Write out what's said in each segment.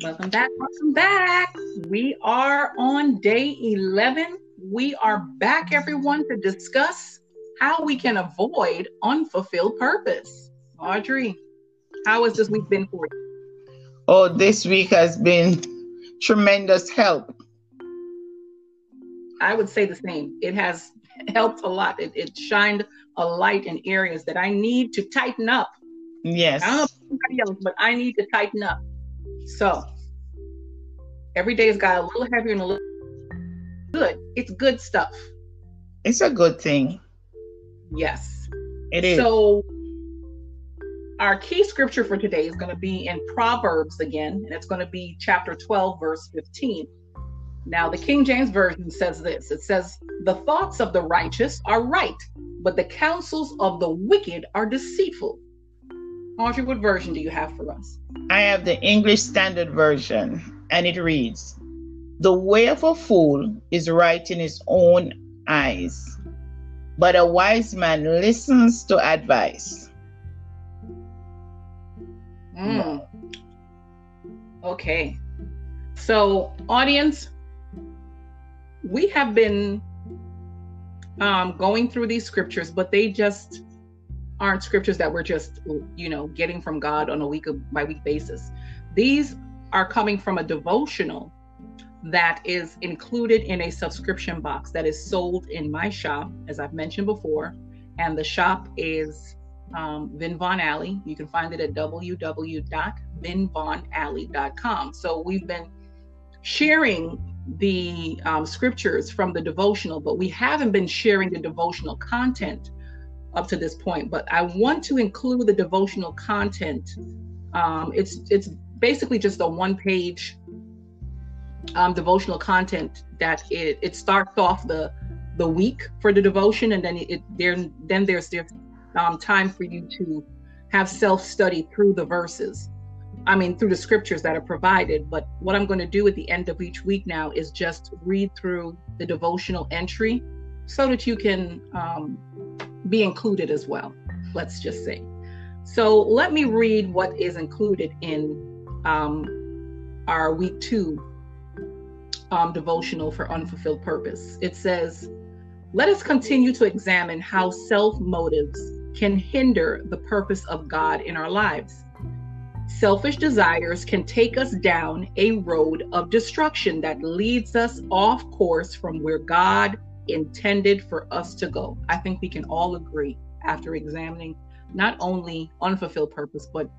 Welcome back. Welcome back. We are on day 11. We are back, everyone, to discuss how we can avoid unfulfilled purpose. Audrey, how has this week been for you? Oh, this week has been tremendous help. I would say the same. It has helped a lot. It, it shined a light in areas that I need to tighten up. Yes. I don't know about anybody else, but I need to tighten up. So every day has got a little heavier and a little good. It's good stuff. It's a good thing. Yes. It is. So our key scripture for today is going to be in Proverbs again, and it's going to be chapter 12, verse 15. Now, the King James Version says this it says, The thoughts of the righteous are right, but the counsels of the wicked are deceitful. Audrey, what version do you have for us? I have the English Standard Version, and it reads The way of a fool is right in his own eyes, but a wise man listens to advice. Mm. Okay. So, audience, we have been um, going through these scriptures, but they just aren't scriptures that we're just, you know, getting from God on a week by week basis. These are coming from a devotional that is included in a subscription box that is sold in my shop, as I've mentioned before. And the shop is um, Vin Von Alley. You can find it at www.vinvonalley.com. So we've been sharing the um, scriptures from the devotional, but we haven't been sharing the devotional content up to this point. But I want to include the devotional content. Um, it's it's basically just a one page um, devotional content that it it starts off the the week for the devotion, and then it there then there's there's um, time for you to have self study through the verses. I mean, through the scriptures that are provided. But what I'm going to do at the end of each week now is just read through the devotional entry so that you can um, be included as well. Let's just say. So let me read what is included in um, our week two um, devotional for unfulfilled purpose. It says, Let us continue to examine how self motives can hinder the purpose of God in our lives. Selfish desires can take us down a road of destruction that leads us off course from where God intended for us to go. I think we can all agree after examining not only unfulfilled purpose, but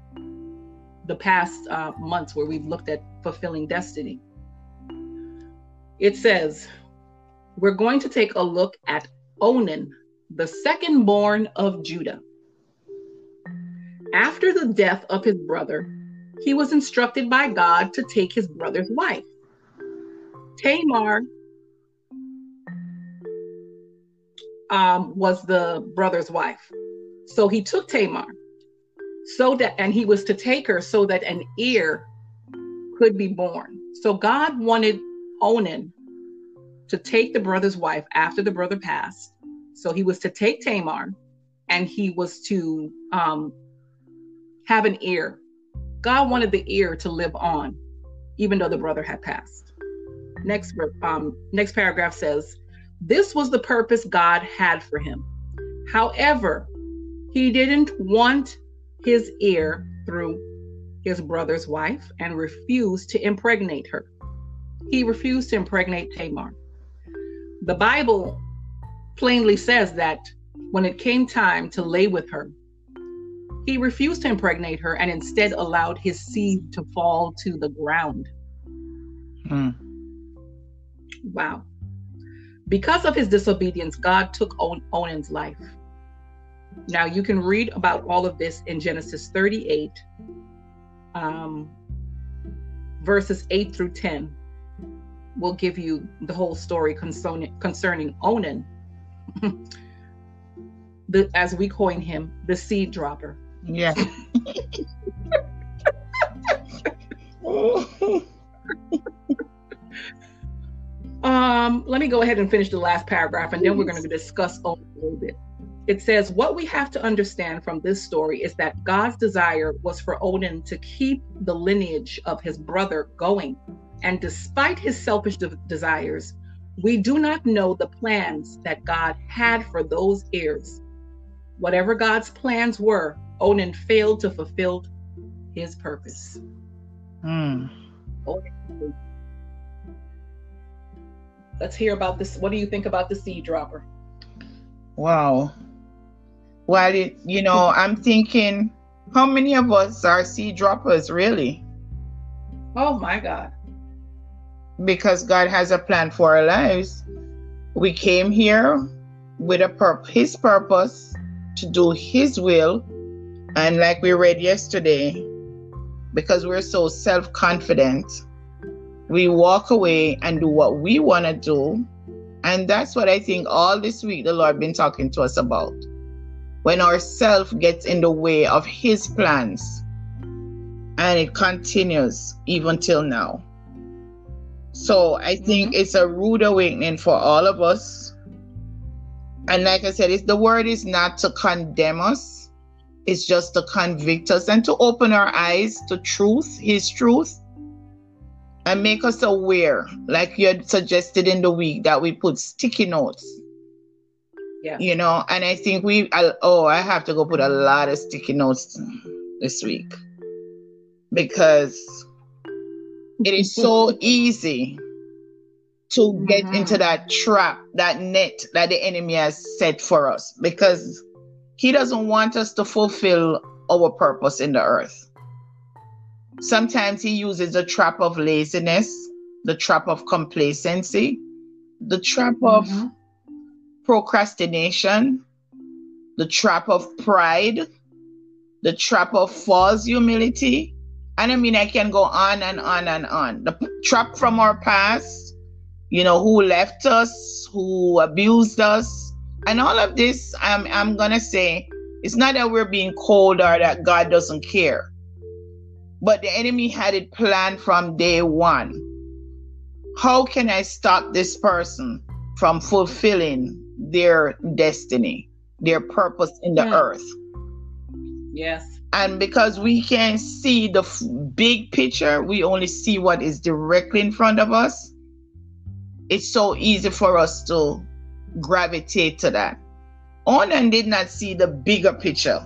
the past uh, months where we've looked at fulfilling destiny. It says, we're going to take a look at Onan, the second born of Judah. After the death of his brother, he was instructed by God to take his brother's wife. Tamar um, was the brother's wife. So he took Tamar so that, and he was to take her so that an heir could be born. So God wanted Onan to take the brother's wife after the brother passed. So he was to take Tamar and he was to um, have an heir. God wanted the heir to live on, even though the brother had passed. Next, um, next paragraph says, This was the purpose God had for him. However, he didn't want his heir through his brother's wife and refused to impregnate her. He refused to impregnate Tamar. The Bible plainly says that when it came time to lay with her, he refused to impregnate her and instead allowed his seed to fall to the ground. Hmm. Wow. Because of his disobedience, God took Onan's life. Now you can read about all of this in Genesis 38, um, verses 8 through 10. We'll give you the whole story concerning, concerning Onan, the, as we coin him, the seed dropper. Yeah. Um, let me go ahead and finish the last paragraph, and then we're going to discuss a little bit. it says, What we have to understand from this story is that God's desire was for Onan to keep the lineage of his brother going. And despite his selfish de- desires, we do not know the plans that God had for those heirs. Whatever God's plans were, Onan failed to fulfill his purpose. Hmm. Let's hear about this. What do you think about the seed dropper? Wow. Well, it, you know, I'm thinking, how many of us are seed droppers, really? Oh my God. Because God has a plan for our lives. We came here with a pur- His purpose to do His will, and like we read yesterday, because we're so self confident, we walk away and do what we want to do. And that's what I think all this week the Lord been talking to us about. When our self gets in the way of his plans. And it continues even till now. So i think mm-hmm. it's a rude awakening for all of us. And like i said it's the word is not to condemn us. It's just to convict us and to open our eyes to truth his truth and make us aware like you had suggested in the week that we put sticky notes yeah. You know, and I think we, I, oh, I have to go put a lot of sticky notes this week because it is so easy to get mm-hmm. into that trap, that net that the enemy has set for us because he doesn't want us to fulfill our purpose in the earth. Sometimes he uses the trap of laziness, the trap of complacency, the trap mm-hmm. of procrastination, the trap of pride, the trap of false humility. And I mean, I can go on and on and on. The trap from our past, you know, who left us, who abused us, and all of this, I'm, I'm going to say, it's not that we're being cold or that God doesn't care, but the enemy had it planned from day one. How can I stop this person from fulfilling their destiny, their purpose in the yeah. earth. Yes. And because we can't see the f- big picture, we only see what is directly in front of us. It's so easy for us to gravitate to that. Onan did not see the bigger picture.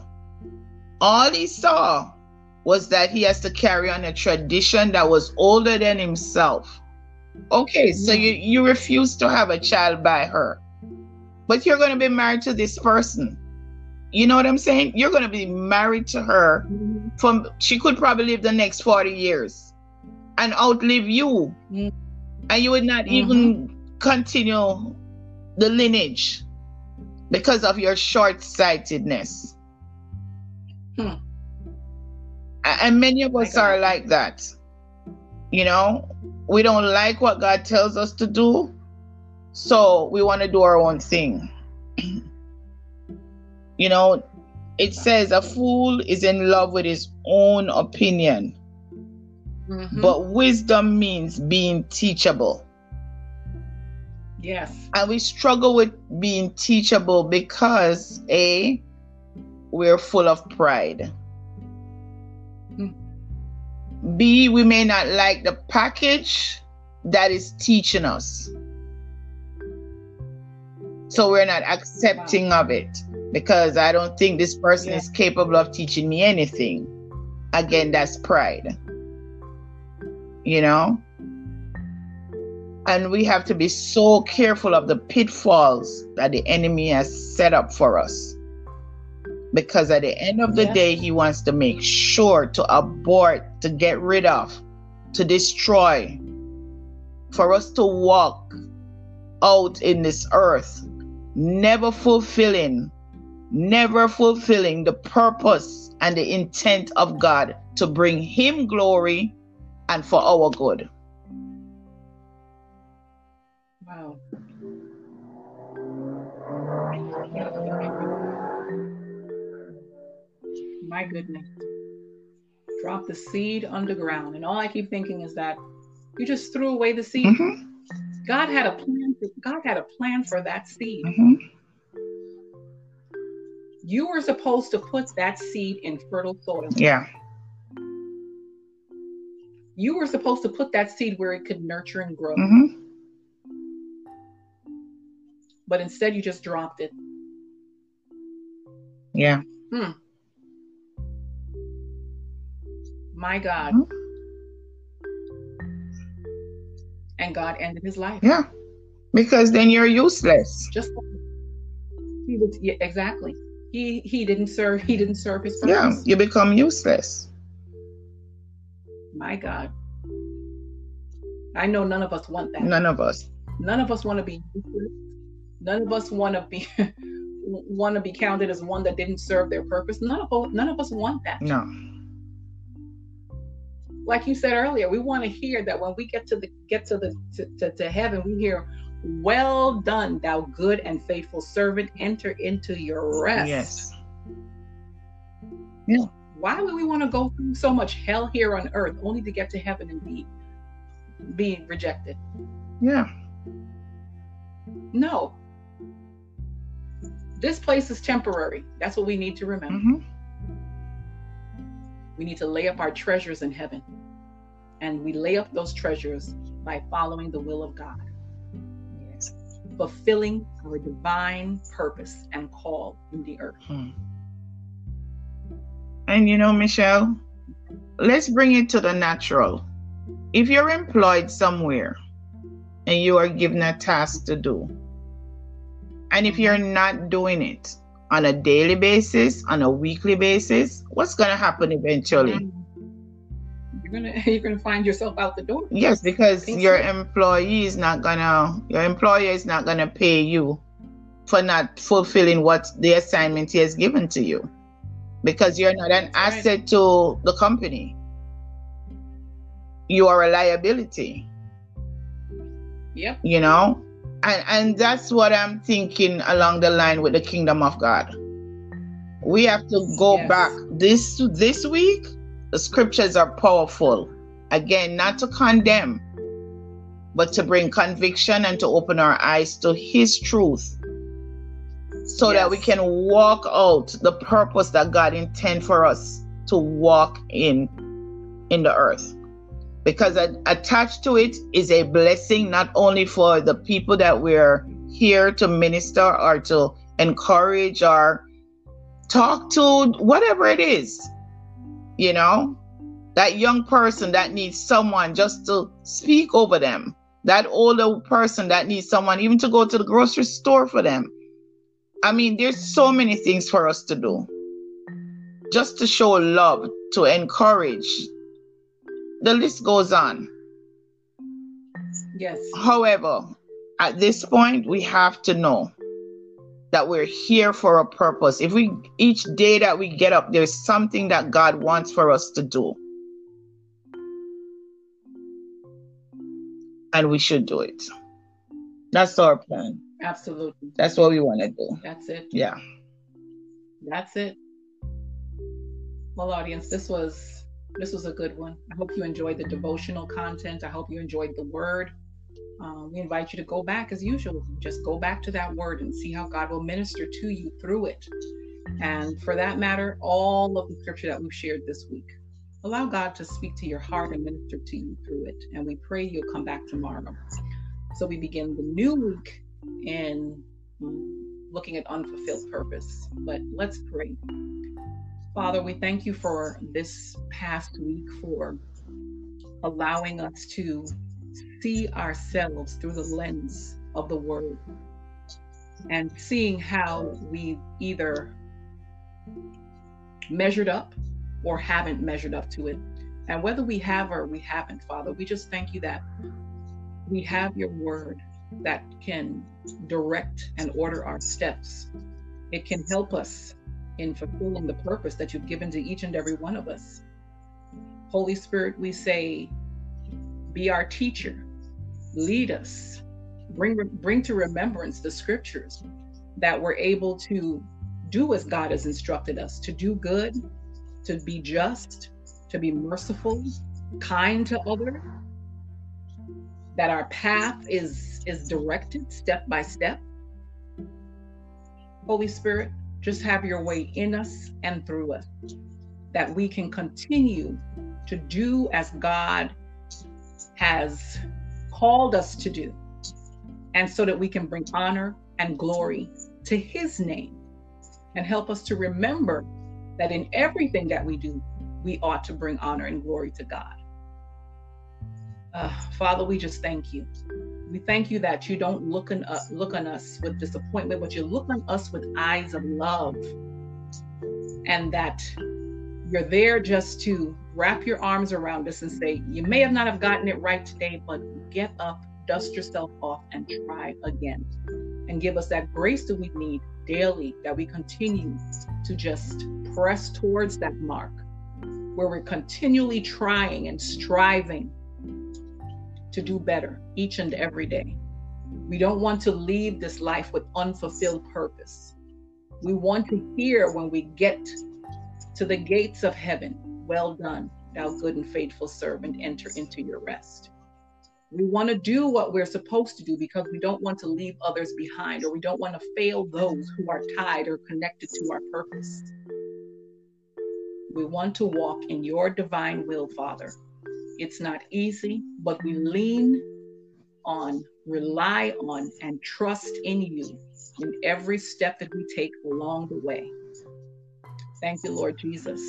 All he saw was that he has to carry on a tradition that was older than himself. Okay, so you, you refuse to have a child by her but you're going to be married to this person. You know what I'm saying? You're going to be married to her mm-hmm. from she could probably live the next 40 years and outlive you. Mm-hmm. And you would not mm-hmm. even continue the lineage because of your short-sightedness. Hmm. And many of us are like that. You know, we don't like what God tells us to do, so we want to do our own thing. you know, it says a fool is in love with his own opinion. Mm-hmm. But wisdom means being teachable. Yes. And we struggle with being teachable because A, we're full of pride. B, we may not like the package that is teaching us. So we're not accepting of it because I don't think this person yeah. is capable of teaching me anything. Again, that's pride. You know? And we have to be so careful of the pitfalls that the enemy has set up for us. Because at the end of the yeah. day, he wants to make sure to abort, to get rid of, to destroy, for us to walk out in this earth never fulfilling, never fulfilling the purpose and the intent of God to bring Him glory and for our good. Wow. My goodness. Drop the seed underground. And all I keep thinking is that you just threw away the seed. Mm-hmm. God had a plan. For, God had a plan for that seed. Mm-hmm. You were supposed to put that seed in fertile soil. Yeah. You were supposed to put that seed where it could nurture and grow. Mm-hmm. But instead, you just dropped it. Yeah. Hmm. My God. Mhm. And God ended his life. Yeah. Because then you're useless. Just he was yeah, exactly. He he didn't serve he didn't serve his purpose. Yeah. You become useless. My God. I know none of us want that. None of us. None of us want to be useless. None of us want to be want to be counted as one that didn't serve their purpose. None of none of us want that. No. Like you said earlier, we want to hear that when we get to the get to the to, to, to heaven, we hear, "Well done, thou good and faithful servant. Enter into your rest." Yes. Yeah. Why would we want to go through so much hell here on earth only to get to heaven and be be rejected? Yeah. No. This place is temporary. That's what we need to remember. hmm We need to lay up our treasures in heaven. And we lay up those treasures by following the will of God, Yes. fulfilling our divine purpose and call in the earth. Hmm. And you know, Michelle, let's bring it to the natural. If you're employed somewhere and you are given a task to do, and if you're not doing it on a daily basis, on a weekly basis, what's going to happen eventually? Mm. You're gonna you're gonna find yourself out the door. Yes, because your so. employee is not gonna, your employer is not gonna pay you for not fulfilling what the assignment he has given to you, because you're not an That's right. asset to the company. You are a liability, Yep. you know, and and that's what I'm thinking along the line with the kingdom of God. We have to go Yes. back this this week. The scriptures are powerful. Again, not to condemn, but to bring conviction and to open our eyes to His truth so that we can walk out the purpose that God intend for us to walk in in the earth. Because attached to it is a blessing not only for the people that we're here to minister or to encourage or talk to, whatever it is, you know, that young person that needs someone just to speak over them, that older person that needs someone even to go to the grocery store for them. I mean, there's so many things for us to do. Just to show love, to encourage. The list goes on. Yes. However, at this point, we have to know that we're here for a purpose. If we each day that we get up, there's something that God wants for us to do. And we should do it. That's our plan. Absolutely. That's what we want to do. That's it. Yeah. That's it. Well, audience, this was this was a good one. I hope you enjoyed the devotional content. I hope you enjoyed the word. Um, we invite you to go back as usual. Just go back to that word and see how God will minister to you through it. And for that matter, all of the scripture that we've shared this week. Allow God to speak to your heart and minister to you through it. And we pray you'll come back tomorrow. So we begin the new week in um, looking at unfulfilled purpose. But let's pray. Father, we thank you for this past week, for allowing us to see ourselves through the lens of the word and seeing how we either measured up or haven't measured up to it. And whether we have or we haven't, Father, we just thank you that we have your word that can direct and order our steps. It can help us in fulfilling the purpose that you've given to each and every one of us. Holy Spirit, we say, be our teacher, lead us, bring bring to remembrance the scriptures that we're able to do as God has instructed us to do good, to be just, to be merciful, kind to others. That our path is is directed step by step. Holy Spirit, just have your way in us and through us, that we can continue to do as God has called us to do, and so that we can bring honor and glory to His name and help us to remember that in everything that we do, we ought to bring honor and glory to God. Uh, Father, we just thank you. We thank you that you don't look on, uh, look on us with disappointment, but you look on us with eyes of love. And that you're there just to wrap your arms around us and say, You may have not have gotten it right today, but get up, dust yourself off, and try again. And give us that grace that we need daily, that we continue to just press towards that mark, where we're continually trying and striving to do better each and every day. We don't want to leave this life with unfulfilled purpose. We want to hear when we get to the gates of heaven, Well done, thou good and faithful servant, enter into your rest. We want to do what we're supposed to do because we don't want to leave others behind or we don't want to fail those who are tied or connected to our purpose. We want to walk in your divine will, Father. It's not easy, but we lean on, rely on, and trust in you in every step that we take along the way. Thank you, Lord Jesus,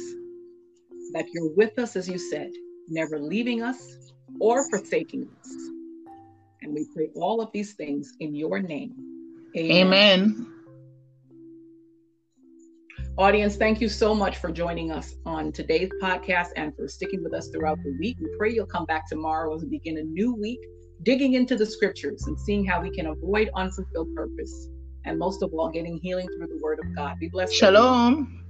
that you're with us, as you said, never leaving us or forsaking us. And we pray all of these things in your name. Amen. Amen. Audience, thank you so much for joining us on today's podcast and for sticking with us throughout the week. We pray you'll come back tomorrow as we begin a new week, digging into the scriptures and seeing how we can avoid unfulfilled purpose. And most of all, getting healing through the word of God. Be blessed. Shalom.